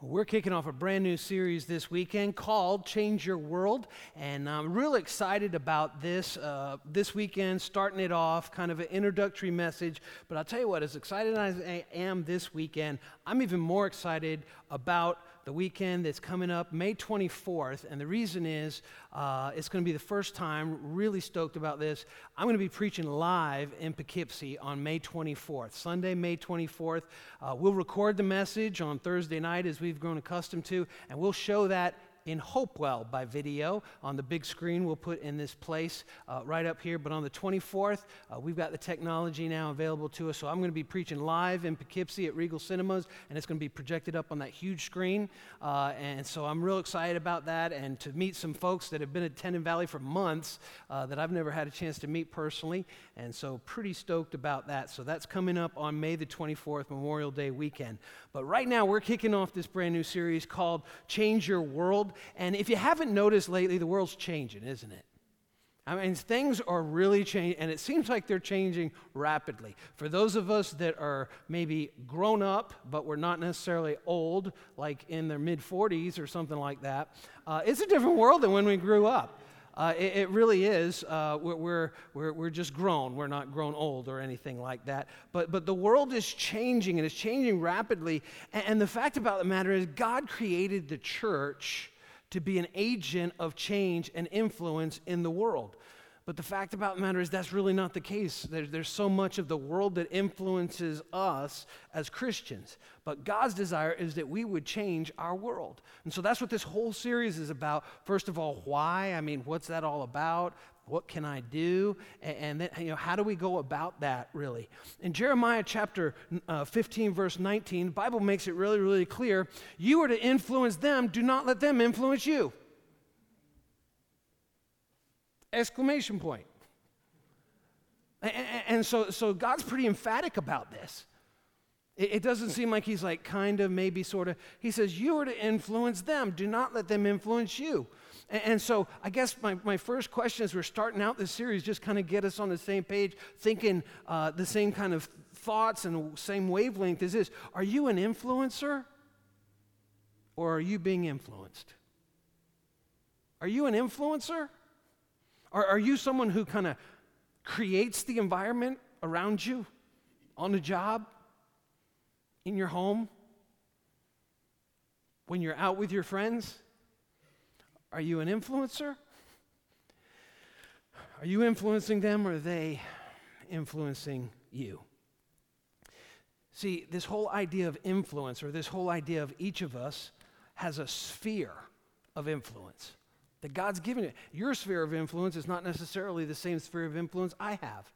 We're kicking off a brand new series this weekend called Change Your World, and I'm really excited about this uh, this weekend, starting it off, kind of an introductory message. But I'll tell you what, as excited as I am this weekend, I'm even more excited about the weekend that's coming up, May 24th. And the reason is uh, it's going to be the first time, really stoked about this. I'm going to be preaching live in Poughkeepsie on May 24th, Sunday, May 24th. Uh, we'll record the message on Thursday night as we've grown accustomed to, and we'll show that in Hopewell by video on the big screen we'll put in this place uh, right up here. But on the 24th, uh, we've got the technology now available to us. So I'm going to be preaching live in Poughkeepsie at Regal Cinemas, and it's going to be projected up on that huge screen. Uh, and so I'm real excited about that and to meet some folks that have been at Tenon Valley for months uh, that I've never had a chance to meet personally. And so pretty stoked about that. So that's coming up on May the 24th, Memorial Day weekend. But right now, we're kicking off this brand new series called Change Your World. And if you haven't noticed lately, the world's changing, isn't it? I mean, things are really changing, and it seems like they're changing rapidly. For those of us that are maybe grown up, but we're not necessarily old, like in their mid 40s or something like that, uh, it's a different world than when we grew up. Uh, it, it, really is. Uh, we're, we're, we're just grown. We're not grown old or anything like that. But, but the world is changing and it's changing rapidly. And, and the fact about the matter is, God created the church to be an agent of change and influence in the world. But the fact about the matter is, that's really not the case. There's, there's so much of the world that influences us as Christians. But God's desire is that we would change our world. And so that's what this whole series is about. First of all, why? I mean, what's that all about? What can I do? And, then, you know, how do we go about that really? In Jeremiah chapter uh, 15, verse 19, the Bible makes it really, really clear. You are to influence them, do not let them influence you. Exclamation point. And, and so, so God's pretty emphatic about this. It, it doesn't seem like he's like kind of, maybe sort of. He says, You are to influence them. Do not let them influence you. And, and so I guess my, my first question as we're starting out this series, just kind of get us on the same page, thinking uh, the same kind of thoughts and same wavelength is this Are you an influencer or are you being influenced? Are you an influencer? Or are you someone who kind of creates the environment around you on the job, in your home, when you're out with your friends? Are you an influencer? Are you influencing them or are they influencing you? See, this whole idea of influence, or this whole idea of each of us, has a sphere of influence that God's given you. Your sphere of influence is not necessarily the same sphere of influence I have.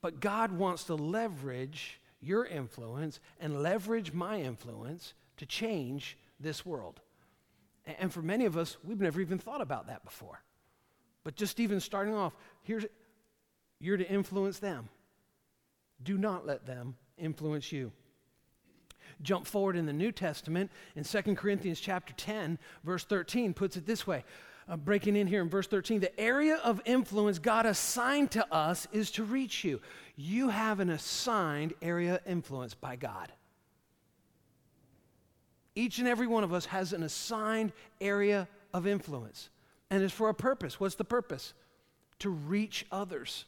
But God wants to leverage your influence and leverage my influence to change this world. And for many of us, we've never even thought about that before. But just even starting off, here's you're to influence them. Do not let them influence you. Jump forward in the New Testament in 2 Corinthians chapter 10, verse 13 puts it this way uh, breaking in here in verse 13, the area of influence God assigned to us is to reach you. You have an assigned area of influence by God. Each and every one of us has an assigned area of influence, and it's for a purpose. What's the purpose? To reach others.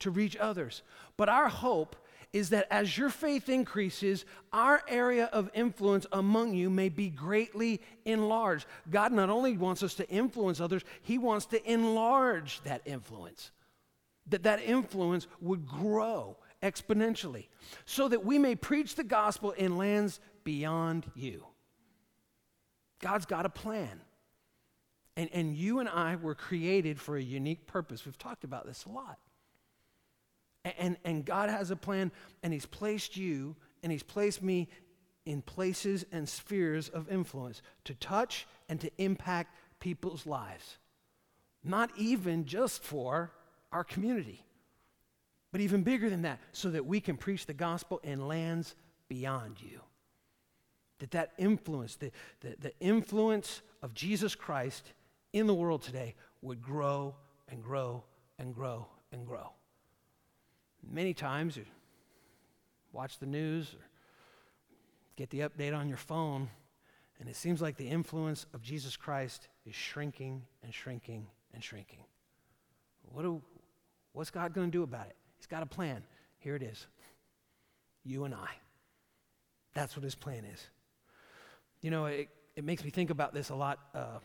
To reach others. But our hope is that as your faith increases, our area of influence among you may be greatly enlarged. God not only wants us to influence others, He wants to enlarge that influence. That that influence would grow exponentially so that we may preach the gospel in lands beyond you. God's got a plan. And, and you and I were created for a unique purpose. We've talked about this a lot. And, and God has a plan, and He's placed you and He's placed me in places and spheres of influence to touch and to impact people's lives. Not even just for our community, but even bigger than that, so that we can preach the gospel in lands beyond you. That that influence, the, the, the influence of Jesus Christ in the world today would grow and grow and grow and grow. Many times you watch the news or get the update on your phone, And it seems like the influence of Jesus Christ is shrinking and shrinking and shrinking. What do, what's God going to do about it? He's got a plan. Here it is you and I. That's what his plan is. You know, it, it makes me think about this a lot. Uh,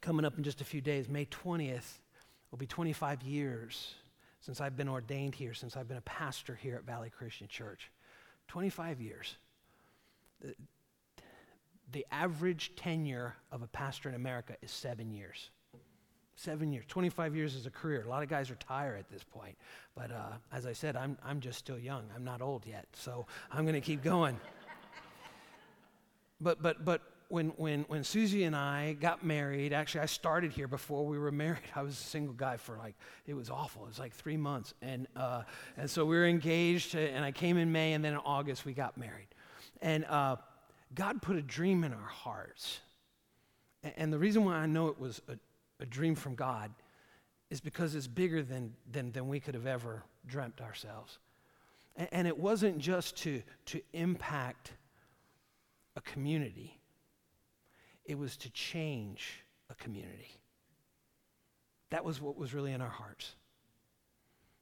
coming up in just a few days, May 20th will be 25 years since I've been ordained here, since I've been a pastor here at Valley Christian Church. 25 years. The, the average tenure of a pastor in America is seven years. Seven years, 25 years is a career. A lot of guys retire at this point. But uh, as I said, I'm, I'm just still young. I'm not old yet. So I'm going to keep going. but, but, but when, when, when Susie and I got married, actually, I started here before we were married. I was a single guy for like, it was awful. It was like three months. And, uh, and so we were engaged, uh, and I came in May, and then in August, we got married. And uh, God put a dream in our hearts. And, the reason why I know it was a, a dream from God is because it's bigger than, than, than we could have ever dreamt ourselves. And, and it wasn't just to, to impact a community it was to change a community. That was what was really in our hearts.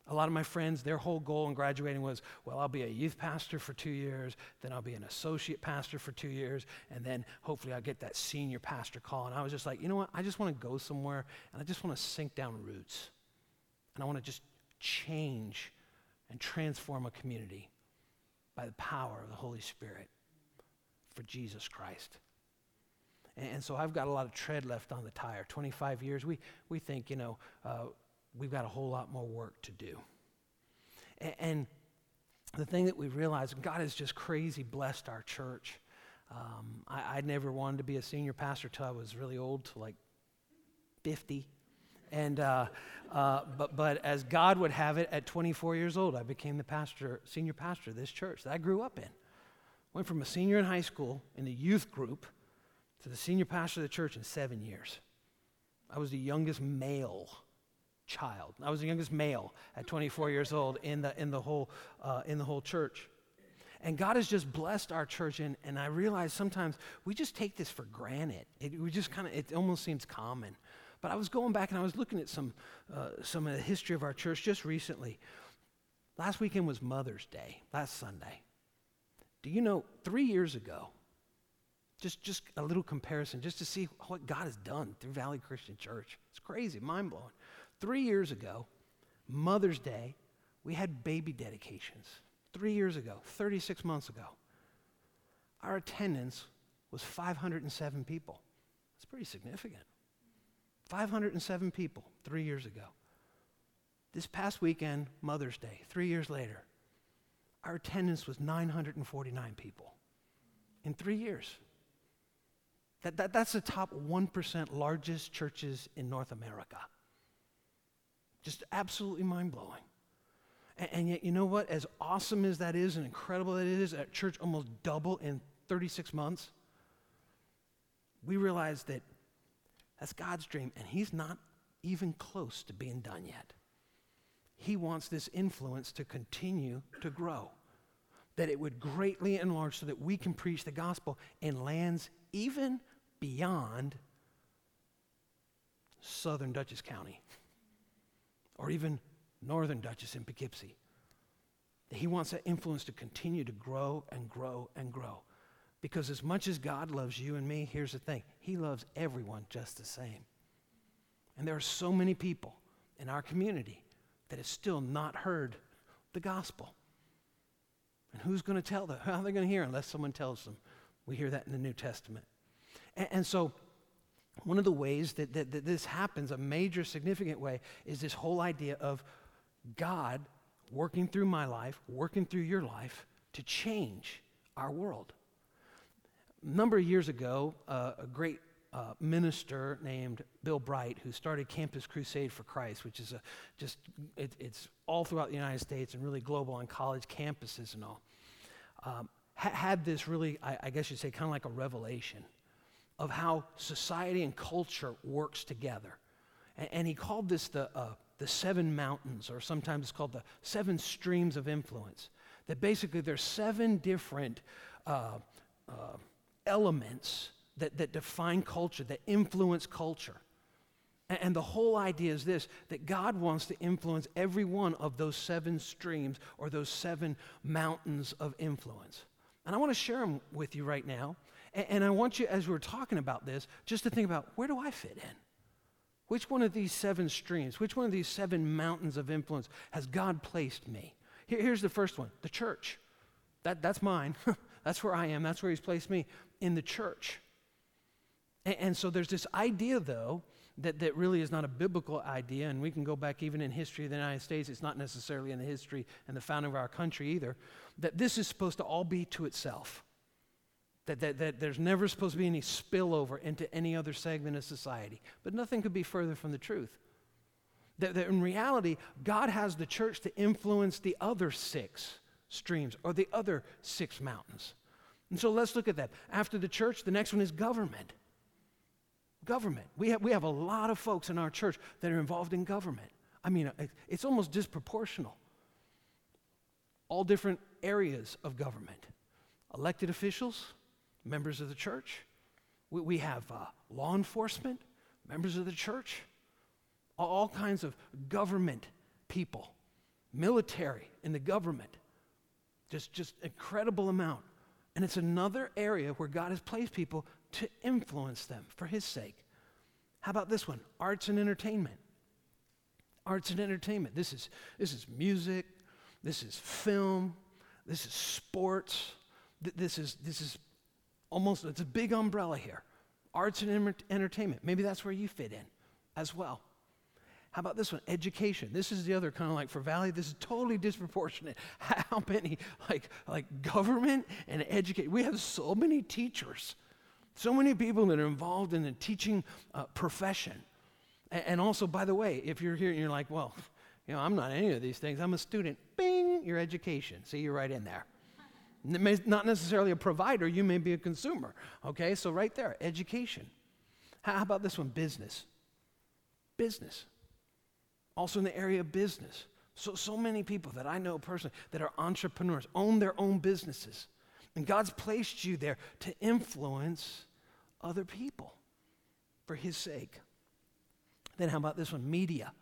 A lot of my friends, their whole goal in graduating was, well, I'll be a youth pastor for two years, then I'll be an associate pastor for two years, and then hopefully I'll get that senior pastor call. And I was just like, you know what? I just want to go somewhere and I just want to sink down roots. And I want to just change and transform a community by the power of the Holy Spirit for Jesus Christ. And, so I've got a lot of tread left on the tire. 25 years, we, we think, you know, uh, we've got a whole lot more work to do. And, and the thing that we've realized, God has just crazy blessed our church. Um, I, I never wanted to be a senior pastor till I was really old, till like 50. And, uh, uh, but, but as God would have it, at 24 years old, I became the pastor, senior pastor of this church that I grew up in. Went from a senior in high school in the youth group to the senior pastor of the church in seven years. I was the youngest male child. I was the youngest male at 24 years old in the, in the, whole, uh, in the whole church. And God has just blessed our church, and, and I realize sometimes we just take this for granted. It, we just kind of, it almost seems common. But I was going back and I was looking at some, uh, some of the history of our church just recently. Last weekend was Mother's Day, last Sunday. Do you know, three years ago, just, just a little comparison, just to see what God has done through Valley Christian Church. It's crazy, mind blowing. Three years ago, Mother's Day, we had baby dedications. Three years ago, 36 months ago. Our attendance was 507 people. That's pretty significant. 507 people three years ago. This past weekend, Mother's Day, three years later, our attendance was 949 people in three years. That, that, that's the top 1% largest churches in North America. Just absolutely mind blowing. And, and, yet, you know what? As awesome as that is and incredible that it is, at church almost double in 36 months, we realize that that's God's dream, and He's not even close to being done yet. He wants this influence to continue to grow, that it would greatly enlarge so that we can preach the gospel in lands even beyond southern Dutchess County or even northern Dutchess in Poughkeepsie. He wants that influence to continue to grow and grow and grow. Because as much as God loves you and me, here's the thing He loves everyone just the same. And there are so many people in our community that have still not heard the gospel. And who's going to tell them? How are they going to hear unless someone tells them? We hear that in the New Testament. And, and so, one of the ways that, that, that this happens, a major significant way, is this whole idea of God working through my life, working through your life to change our world. A number of years ago, uh, a great uh, minister named Bill Bright, who started Campus Crusade for Christ, which is a, just, it, it's all throughout the United States and really global on college campuses and all, um, ha- had this really, I, I guess you'd say, kind of like a revelation of how society and culture works together. And, and he called this the, uh, the seven mountains, or sometimes it's called the seven streams of influence. That basically there's seven different uh, uh, elements that, that define culture, that influence culture. And, and the whole idea is this that God wants to influence every one of those seven streams or those seven mountains of influence. And I want to share them with you right now. And, I want you, as we're talking about this, just to think about where do I fit in? Which one of these seven streams, which one of these seven mountains of influence has God placed me? Here, here's the first one the church. That, that's mine. that's where I am. That's where He's placed me in the church. And, and so there's this idea, though, that, that really is not a biblical idea, and we can go back even in history of the United States, it's not necessarily in the history and the founding of our country either, that this is supposed to all be to itself. That, that, that there's never supposed to be any spillover into any other segment of society. But nothing could be further from the truth. That, that in reality, God has the church to influence the other six streams or the other six mountains. And so let's look at that. After the church, the next one is government. Government. We have, we have a lot of folks in our church that are involved in government. I mean, it's almost disproportional. All different areas of government elected officials, members of the church. We, we have uh, law enforcement, members of the church, all, kinds of government people, military in the government. Just, just incredible amount. And it's another area where God has placed people to influence them for His sake. How about this one? Arts and entertainment. Arts and entertainment. This is, this is music, this is film, this is sports, this is, this is almost, it's a big umbrella here. Arts and entertainment. Maybe that's where you fit in as well. How about this one? Education. This is the other kind of like for Valley, this is totally disproportionate. How many, like, like government and education? We have so many teachers, so many people that are involved in the teaching uh, profession. And, and also, by the way, if you're here and you're like, well, you know, I'm not any of these things, I'm a student, bing, your education. See, you're right in there. Not necessarily a provider, you may be a consumer. Okay, so right there, education. How about this one? Business. Business. Also in the area of business. So, so many people that I know personally that are entrepreneurs, own their own businesses. And God's placed you there to influence other people for His sake. Then, how about this one? Media.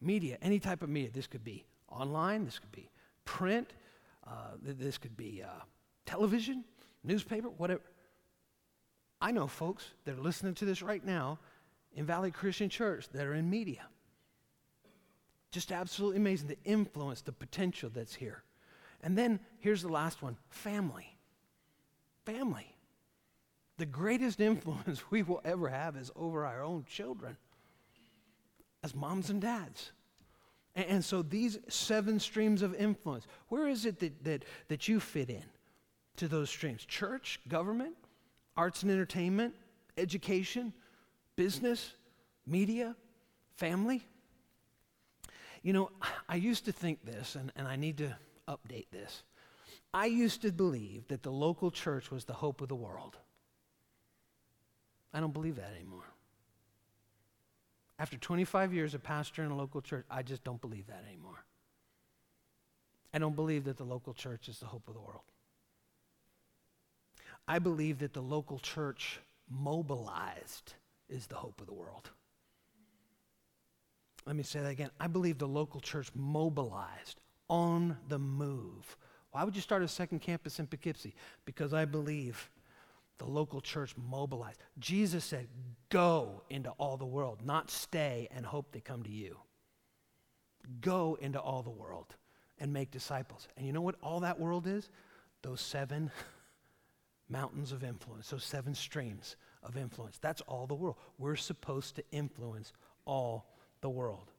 Media, any type of media. This could be online, this could be print, uh, this could be uh, television, newspaper, whatever. I know folks that are listening to this right now in Valley Christian Church that are in media. Just absolutely amazing the influence, the potential that's here. And then here's the last one family. Family. The greatest influence we will ever have is over our own children as moms and dads. And, and so these seven streams of influence, where is it that, that, that you fit in to those streams? Church, government, arts and entertainment, education, business, media, family? You know, I used to think this, and, and I need to update this. I used to believe that the local church was the hope of the world. I don't believe that anymore. After 25 years of pastor in a local church, I just don't believe that anymore. I don't believe that the local church is the hope of the world. I believe that the local church mobilized is the hope of the world. Let me say that again. I believe the local church mobilized, on the move. Why would you start a second campus in Poughkeepsie? Because I believe the local church mobilized. Jesus said, Go into all the world, not stay and hope they come to you. Go into all the world and make disciples. And you know what all that world is? Those seven mountains of influence, those seven streams of influence. That's all the world. We're supposed to influence all the world.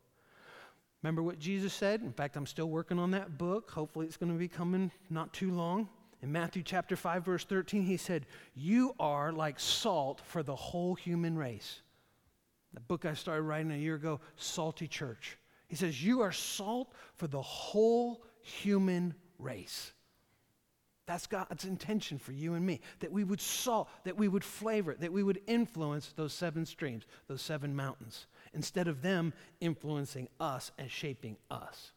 Remember what Jesus said? In fact, I'm still working on that book. Hopefully, it's going to be coming not too long. In Matthew chapter 5, verse 13, he said, You are like salt for the whole human race. The book I started writing a year ago, Salty Church. He says, You are salt for the whole human race. That's God's intention for you and me, that we would salt, that we would flavor that we would influence those seven streams, those seven mountains instead of them influencing us and shaping us.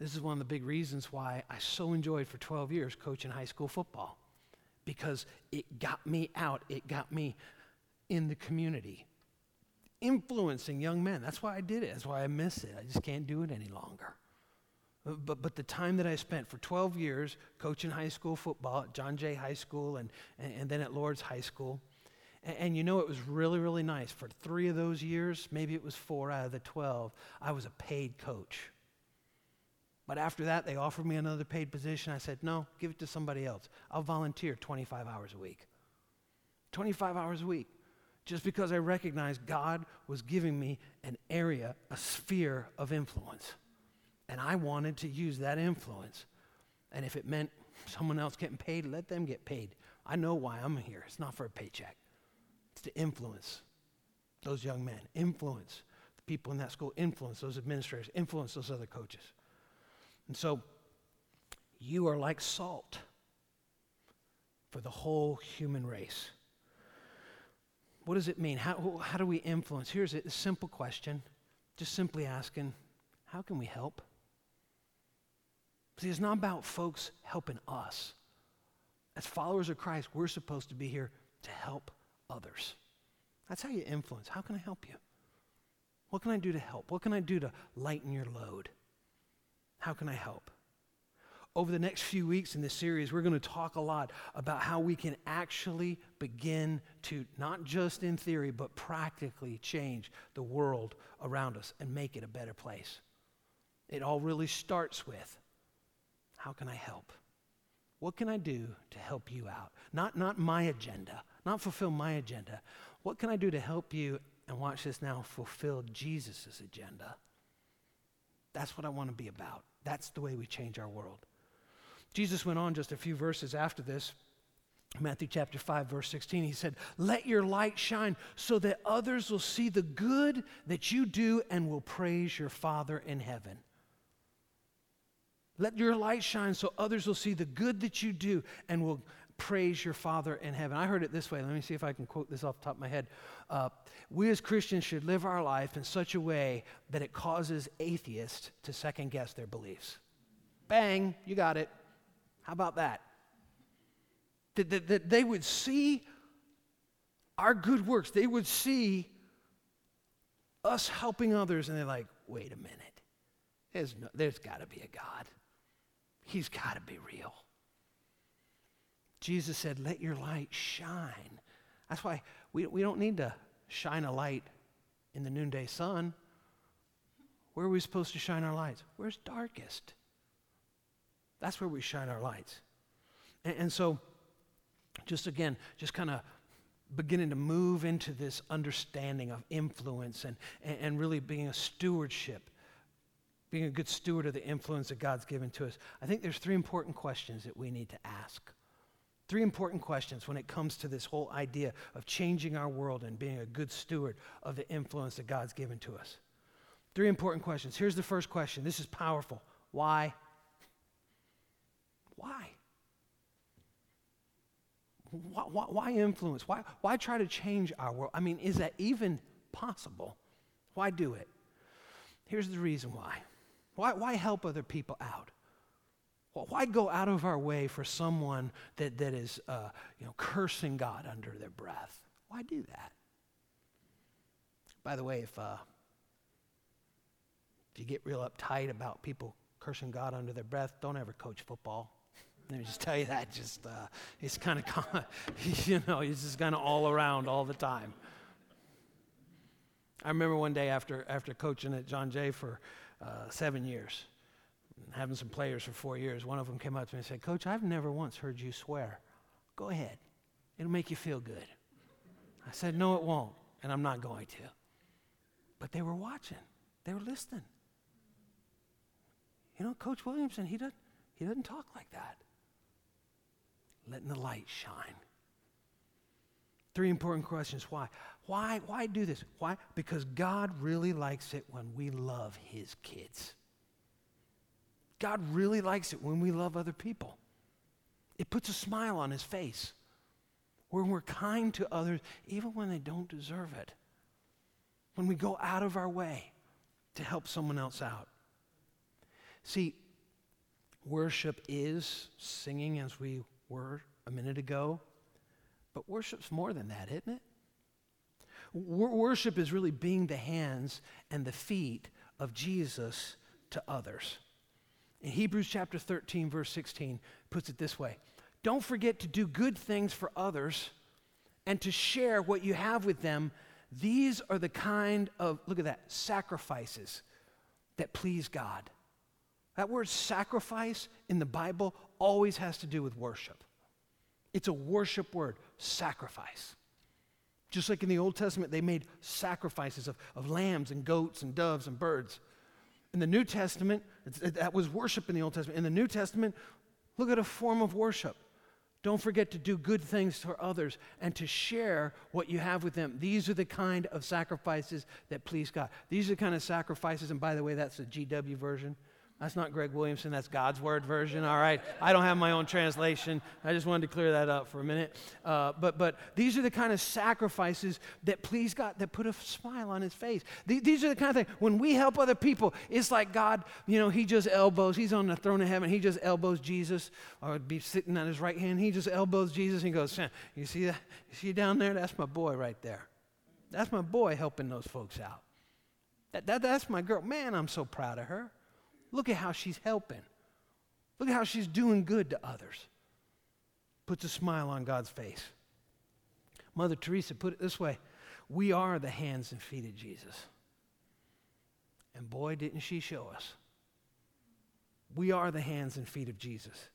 This is one of the big reasons why I so enjoyed for 12 years coaching high school football. because it got me out, it got me in the community, influencing young men. That's why I did it. That's why I miss it. I just can't do it any longer. But, but the time that I spent for 12 years coaching high school football at John Jay High School and, and, and then at Lord's High School, and, and, you know, it was really, really nice. For three of those years, maybe it was four out of the 12, I was a paid coach. But after that, they offered me another paid position. I said, no, give it to somebody else. I'll volunteer 25 hours a week. 25 hours a week. Just because I recognized God was giving me an area, a sphere of influence. And I wanted to use that influence. And if it meant someone else getting paid, let them get paid. I know why I'm here. It's not for a paycheck, it's to influence those young men, influence the people in that school, influence those administrators, influence those other coaches. And so you are like salt for the whole human race. What does it mean? How, how do we influence? Here's a simple question, just simply asking, how can we help? See, it's not about folks helping us. As followers of Christ, we're supposed to be here to help others. That's how you influence. How can I help you? What can I do to help? What can I do to lighten your load? How can I help? Over the next few weeks in this series, we're going to talk a lot about how we can actually begin to, not just in theory, but practically change the world around us and make it a better place. It all really starts with how can I help? What can I do to help you out? Not, not my agenda, not fulfill my agenda. What can I do to help you, and watch this now, fulfill Jesus' agenda? That's what I want to be about. That's the way we change our world. Jesus went on just a few verses after this. Matthew chapter 5, verse 16, he said, Let your light shine so that others will see the good that you do and will praise your Father in heaven. Let your light shine so others will see the good that you do and will praise your Father in heaven. I heard it this way. Let me see if I can quote this off the top of my head. Uh, we as Christians should live our life in such a way that it causes atheists to second guess their beliefs. Bang, you got it. How about that? That, that, that they would see our good works, they would see us helping others, and they're like, wait a minute. There's, no, there's got to be a God. He's got to be real. Jesus said, Let your light shine. That's why we, we don't need to shine a light in the noonday sun. Where are we supposed to shine our lights? Where's darkest? That's where we shine our lights. And, and so, just again, just kind of beginning to move into this understanding of influence and, and, and really being a stewardship being a good steward of the influence that God's given to us, I think there's three important questions that we need to ask. Three important questions when it comes to this whole idea of changing our world and being a good steward of the influence that God's given to us. Three important questions. Here's the first question. This is powerful. Why? Why? Why, why, why influence? Why, why try to change our world? I mean, is that even possible? Why do it? Here's the reason why. Why, why help other people out? Why go out of our way for someone that, that is uh, you know, cursing God under their breath? Why do that? By the way, if, uh, if you get real uptight about people cursing God under their breath, don't ever coach football. Let me just tell you that. Just uh, it's kind of you know, it's just kind of all around all the time. I remember one day after after coaching at John Jay for uh, seven years, having some players for four years. One of them came up to me and said, Coach, I've never once heard you swear. Go ahead, it'll make you feel good. I said, No, it won't, and I'm not going to. But they were watching, they were listening. You know, Coach Williamson, he doesn't, he doesn't talk like that. Letting the light shine. Three important questions. Why? Why, why do this? Why? Because God really likes it when we love his kids. God really likes it when we love other people. It puts a smile on his face. When we're kind to others, even when they don't deserve it. When we go out of our way to help someone else out. See, worship is singing as we were a minute ago. But worship's more than that, isn't it? worship is really being the hands and the feet of Jesus to others. In Hebrews chapter 13, verse 16, puts it this way Don't forget to do good things for others and to share what you have with them. These are the kind of, look at that, sacrifices that please God. That word sacrifice in the Bible always has to do with worship. It's a worship word, sacrifice. Just like in the Old Testament, they made sacrifices of, of lambs and goats and doves and birds. In the New Testament, that was worship in the Old Testament. In the New Testament, look at a form of worship. Don't forget to do good things for others and to share what you have with them. These are the kind of sacrifices that please God. These are the kind of sacrifices, and by the way, that's the GW version. That's not Greg Williamson, that's God's Word version, all right? I don't have my own translation. I just wanted to clear that up for a minute. Uh, but, but these are the kind of sacrifices that please God, that put a smile on his face. Th- these are the kind of things, when we help other people, it's like God, you know, he just elbows, he's on the throne of heaven, he just elbows Jesus, or be sitting on his right hand, he just elbows Jesus and goes, You see that? You see down there? That's my boy right there. That's my boy helping those folks out. That, that, that's my girl. Man, I'm so proud of her. Look at how she's helping. Look at how she's doing good to others. Puts a smile on God's face. Mother Teresa put it this way We are the hands and feet of Jesus. And boy, didn't she show us. We are the hands and feet of Jesus.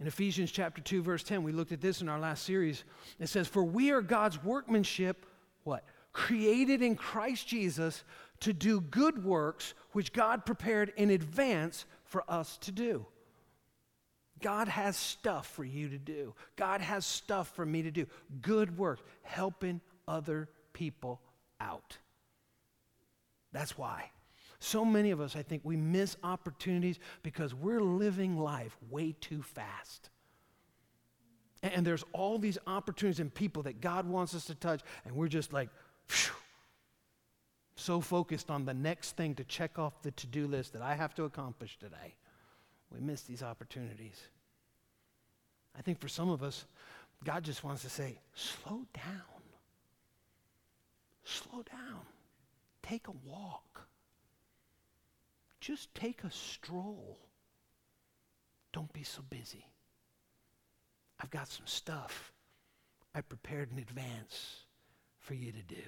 In Ephesians chapter 2 verse 10, we looked at this in our last series. It says, "For we are God's workmanship, what? Created in Christ Jesus to do good works which God prepared in advance for us to do. God has stuff for you to do. God has stuff for me to do. Good work, helping other people out. That's why. So many of us, I think, we miss opportunities because we're living life way too fast. And there's all these opportunities and people that God wants us to touch, and we're just like, phew, so focused on the next thing to check off the to do list that I have to accomplish today, we miss these opportunities. I think for some of us, God just wants to say, slow down. Slow down. Take a walk. Just take a stroll. Don't be so busy. I've got some stuff I prepared in advance for you to do.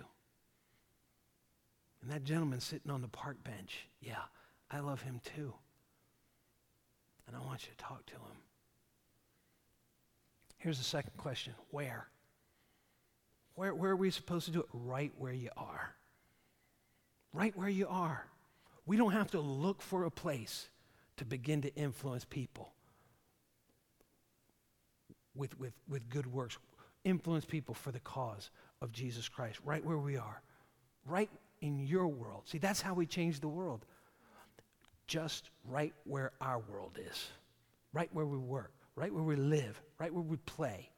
And that gentleman sitting on the park bench, yeah, I love him too. And I want you to talk to him. Here's the second question Where? Where, where are we supposed to do it? Right where you are. Right where you are. We don't have to look for a place to begin to influence people with, with, with good works. Influence people for the cause of Jesus Christ, right where we are. Right in your world. See, that's how we change the world. Just right where our world is, right where we work, right where we live, right where we play,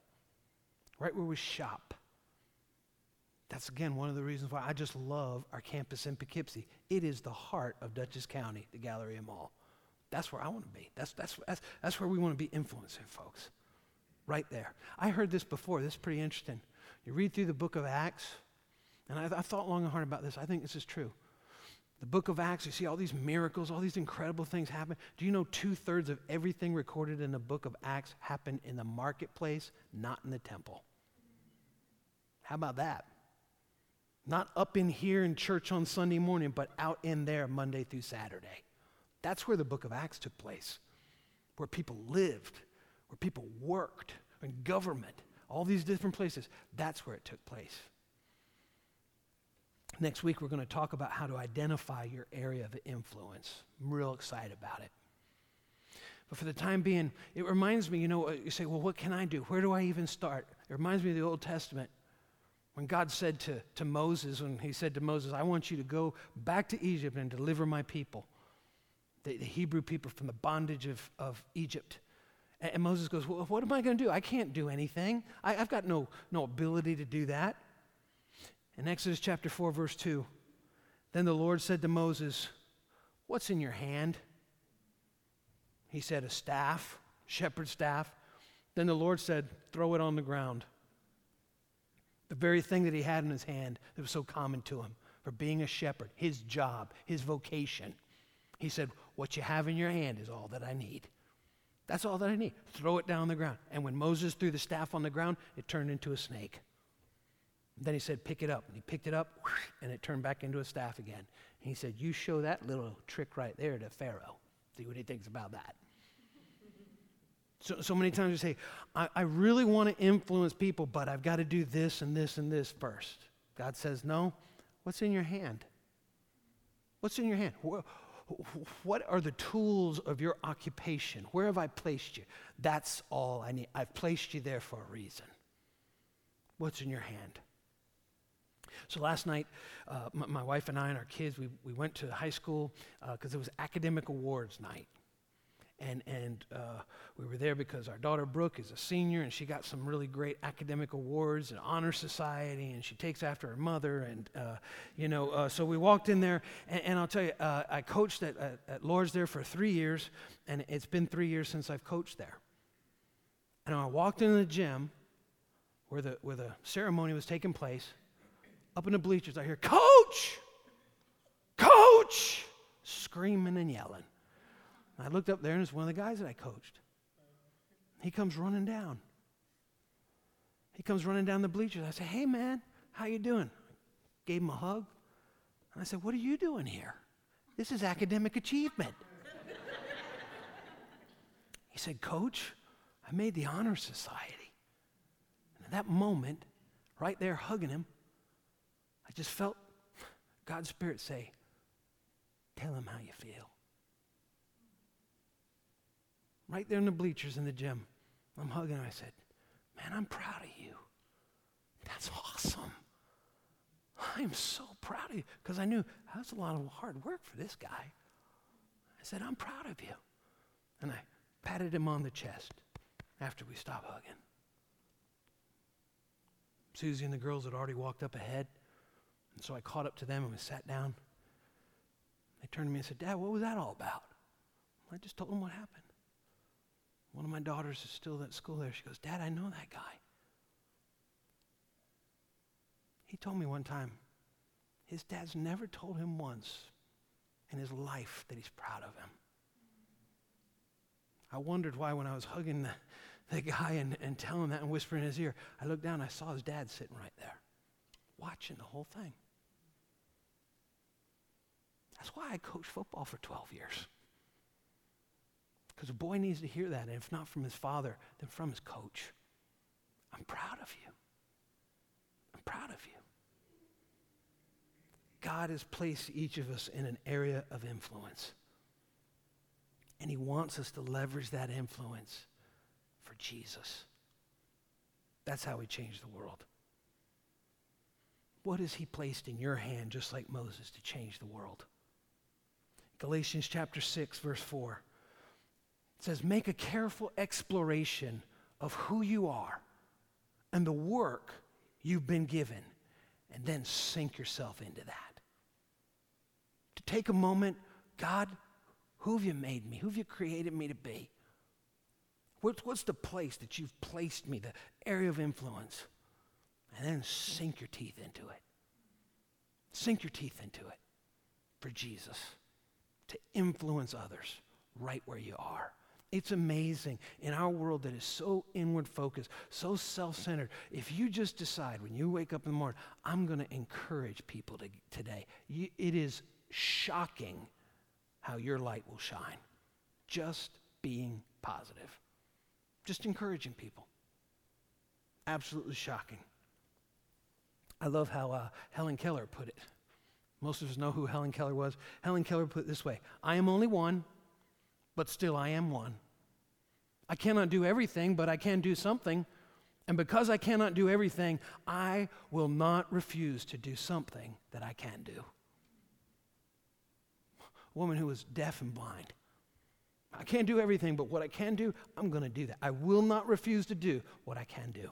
right where we shop. That's again one of the reasons why I just love our campus in Poughkeepsie. It is the heart of Dutchess County, the Galleria Mall. That's where I want to be. That's, that's, that's, that's where we want to be influencing folks. Right there. I heard this before. This is pretty interesting. You read through the book of Acts, and I, I thought long and hard about this. I think this is true. The book of Acts, you see all these miracles, all these incredible things happen. Do you know two thirds of everything recorded in the book of Acts happened in the marketplace, not in the temple? How about that? Not up in here in church on Sunday morning, but out in there Monday through Saturday. That's where the book of Acts took place, where people lived, where people worked, in government, all these different places. That's where it took place. Next week, we're going to talk about how to identify your area of influence. I'm real excited about it. But for the time being, it reminds me, you know, uh, you say, well, what can I do? Where do I even start? It reminds me of the Old Testament when God said to, to Moses, when he said to Moses, I want you to go back to Egypt and deliver my people, the, the Hebrew people from the bondage of, of Egypt. And, and Moses goes, well, what am I going to do? I can't do anything. I, I've got no, no ability to do that. In Exodus chapter 4, verse 2, then the Lord said to Moses, What's in your hand? He said, A staff, shepherd's staff. Then the Lord said, Throw it on the ground. The very thing that he had in his hand that was so common to him for being a shepherd, his job, his vocation. He said, What you have in your hand is all that I need. That's all that I need. Throw it down on the ground. And when Moses threw the staff on the ground, it turned into a snake. Then he said, Pick it up. And he picked it up, and it turned back into a staff again. And he said, You show that little trick right there to Pharaoh. See what he thinks about that. So, so many times we say, I, I really want to influence people, but I've got to do this and this and this first. God says, No. What's in your hand? What's in your hand? What are the tools of your occupation? Where have I placed you? That's all I need. I've placed you there for a reason. What's in your hand? So last night, uh, my, my, wife and I and our kids, we, we went to high school because uh, it was academic awards night. And, and uh, we were there because our daughter Brooke is a senior and she got some really great academic awards and honor society and she takes after her mother. And, uh, you know, uh, so we walked in there and, and I'll tell you, uh, I coached at, at, at Lord's there for three years and it's been three years since I've coached there. And I walked into the gym where the, where the ceremony was taking place. Up in the bleachers, I hear, Coach! Coach! Screaming and yelling. I looked up there, and it's one of the guys that I coached. He comes running down. He comes running down the bleachers. I say, "Hey, man, how you doing?" Gave him a hug, and I said, "What are you doing here? This is academic achievement." he said, "Coach, I made the honor society." And at that moment, right there, hugging him, I just felt God's Spirit say, "Tell him how you feel." right there in the bleachers in the gym. I'm hugging him. I said, Man, I'm proud of you. That's awesome. I'm so proud of you because I knew that's a lot of hard work for this guy. I said, I'm proud of you. And I patted him on the chest after we stopped hugging. Susie and the girls had already walked up ahead. And so I caught up to them and we sat down. They turned to me and said, Dad, what was that all about? I just told them what happened. One of my daughters is still at school there. She goes, Dad, I know that guy. He told me one time his dad's never told him once in his life that he's proud of him. I wondered why when I was hugging the, the guy and, and telling that and whispering in his ear, I looked down, I saw his dad sitting right there, watching the whole thing. That's why I coached football for 12 years. Because a boy needs to hear that, and if not from his father, then from his coach. I'm proud of you. I'm proud of you. God has placed each of us in an area of influence. And he wants us to leverage that influence for Jesus. That's how we change the world. What has he placed in your hand, just like Moses, to change the world? Galatians chapter 6, verse 4. It says, make a careful exploration of who you are and the work you've been given, and then sink yourself into that. To take a moment, God, who have you made me? Who have you created me to be? What's, what's the place that you've placed me, the area of influence? And then sink your teeth into it. Sink your teeth into it for Jesus to influence others right where you are. It's amazing in our world that is so inward focused, so self centered. If you just decide when you wake up in the morning, I'm going to encourage people to, today, you, it is shocking how your light will shine. Just being positive, just encouraging people. Absolutely shocking. I love how uh, Helen Keller put it. Most of us know who Helen Keller was. Helen Keller put it this way I am only one but still I am one. I cannot do everything, but I can do something. And because I cannot do everything, I will not refuse to do something that I can do. A woman who was deaf and blind. I can't do everything, but what I can do, I'm going to do that. I will not refuse to do what I can do.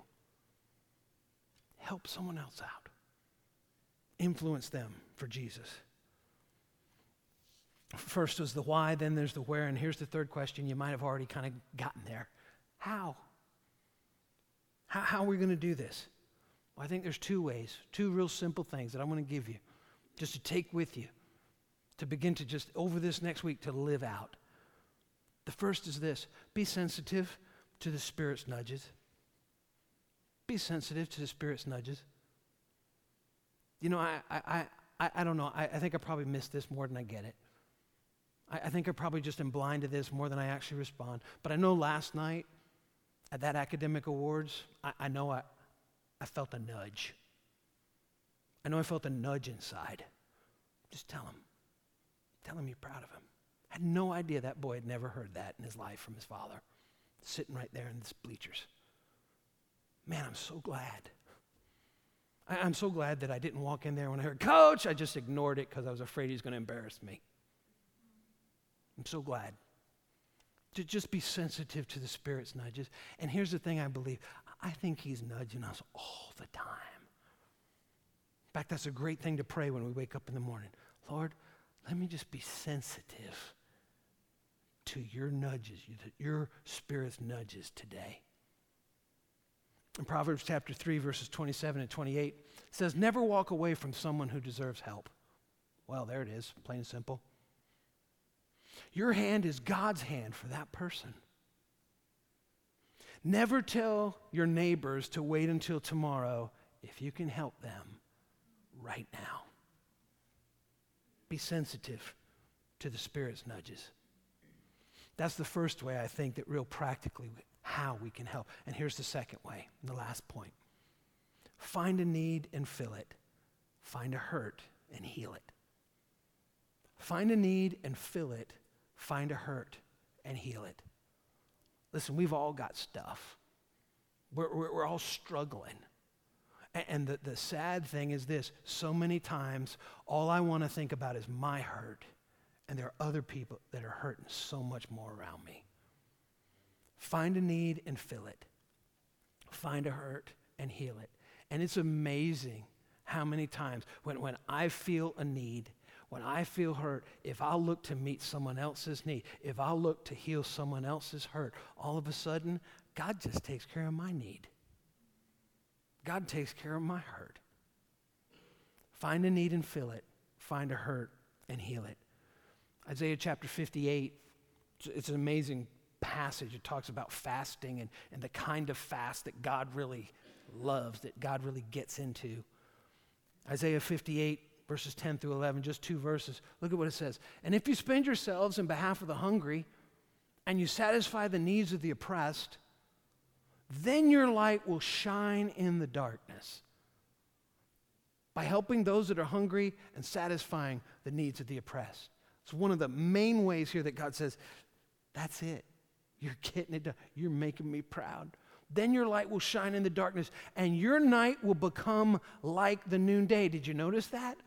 Help someone else out, influence them for Jesus. First was the why, then there's the where, and here's the third question. You might have already kind of gotten there. How? How, how are we going to do this? Well, I think there's two ways, two real simple things that I'm going to give you just to take with you to begin to just over this next week to live out. The first is this be sensitive to the Spirit's nudges. Be sensitive to the Spirit's nudges. You know, I, I, I, I don't know. I, I think I probably missed this more than I get it. I, I think I probably just am blind to this more than I actually respond. But I know last night at that academic awards, I, I know I, I felt a nudge. I know I felt a nudge inside. Just tell him. Tell him you're proud of him. I had no idea that boy had never heard that in his life from his father, sitting right there in the bleachers. Man, I'm so glad. I, am so glad that I didn't walk in there when I heard, Coach, I just ignored it because I was afraid he's going to embarrass me. I'm so glad. To just be sensitive to the Spirit's nudges. And here's the thing I believe I think He's nudging us all the time. In fact, that's a great thing to pray when we wake up in the morning. Lord, let me just be sensitive to your nudges, your Spirit's nudges today. In Proverbs chapter 3, verses 27 and 28, it says, Never walk away from someone who deserves help. Well, there it is, plain and simple. Your hand is God's hand for that person. Never tell your neighbors to wait until tomorrow if you can help them right now. Be sensitive to the Spirit's nudges. That's the first way I think that real practically how we can help. And here's the second way, the last point. Find a need and fill it. Find a hurt and heal it. Find a need and fill it find a hurt and heal it. Listen, we've all got stuff. We're, we're, we're all struggling. And, and the, the sad thing is this so many times, all I want to think about is my hurt. And there are other people that are hurting so much more around me. Find a need and fill it. Find a hurt and heal it. And it's amazing how many times when, when I feel a need when I feel hurt, if I look to meet someone else's need, if I look to heal someone else's hurt, all of a sudden, God just takes care of my need. God takes care of my hurt. Find a need and fill it. Find a hurt and heal it. Isaiah chapter 58, it's an amazing passage. It talks about fasting and, and the kind of fast that God really loves, that God really gets into. Isaiah 58, verses 10 through 11, just two verses. Look at what it says. And if you spend yourselves in behalf of the hungry and you satisfy the needs of the oppressed, then your light will shine in the darkness by helping those that are hungry and satisfying the needs of the oppressed. It's one of the main ways here that God says, That's it. You're getting it done. You're making me proud. Then your light will shine in the darkness, and your night will become like the noonday. Did you notice that?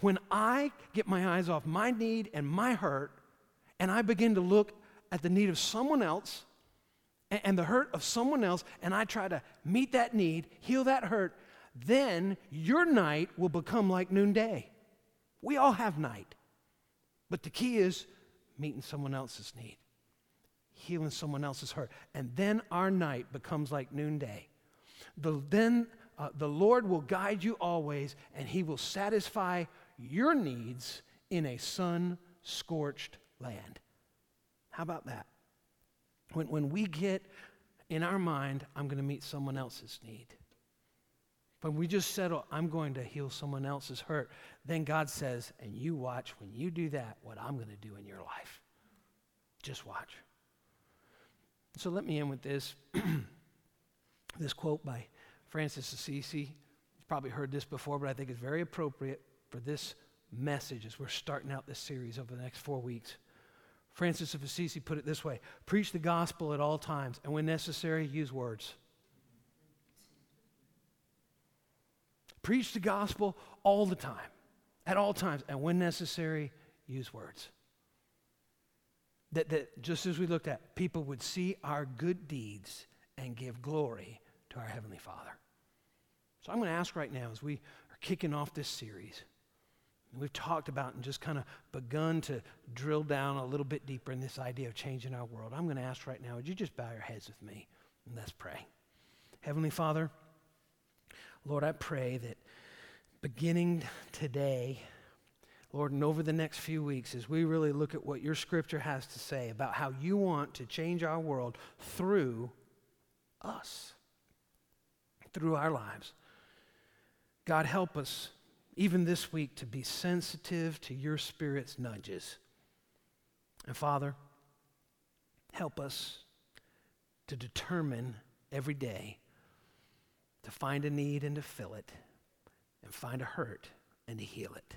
When I get my eyes off my need and my hurt, and I begin to look at the need of someone else and, and the hurt of someone else, and I try to meet that need, heal that hurt, then your night will become like noonday. We all have night. But the key is meeting someone else's need, healing someone else's hurt. And then our night becomes like noonday. The, then uh, the Lord will guide you always, and He will satisfy your needs in a sun scorched land. How about that? When, when we get in our mind, I'm going to meet someone else's need. When we just settle, I'm going to heal someone else's hurt, then God says, and you watch when you do that, what I'm going to do in your life. Just watch. So let me end with this. this quote by Francis Assisi. You've probably heard this before, but I think it's very appropriate for this message as we're starting out this series over the next four weeks. Francis of Assisi put it this way Preach the gospel at all times, and when necessary, use words. Preach the gospel all the time, at all times, and when necessary, use words. That, that just as we looked at, people would see our good deeds and give glory to our Heavenly Father. So I'm going to ask right now as we are kicking off this series we've talked about and just kind of begun to drill down a little bit deeper in this idea of changing our world. I'm going to ask right now, would you just bow your heads with me and let's pray? Heavenly Father, Lord, I pray that beginning today, Lord, and over the next few weeks, as we really look at what your scripture has to say about how you want to change our world through us, through our lives, God, help us even this week to be sensitive to your Spirit's nudges. And Father, help us to determine every day to find a need and to fill it, and find a hurt and to heal it.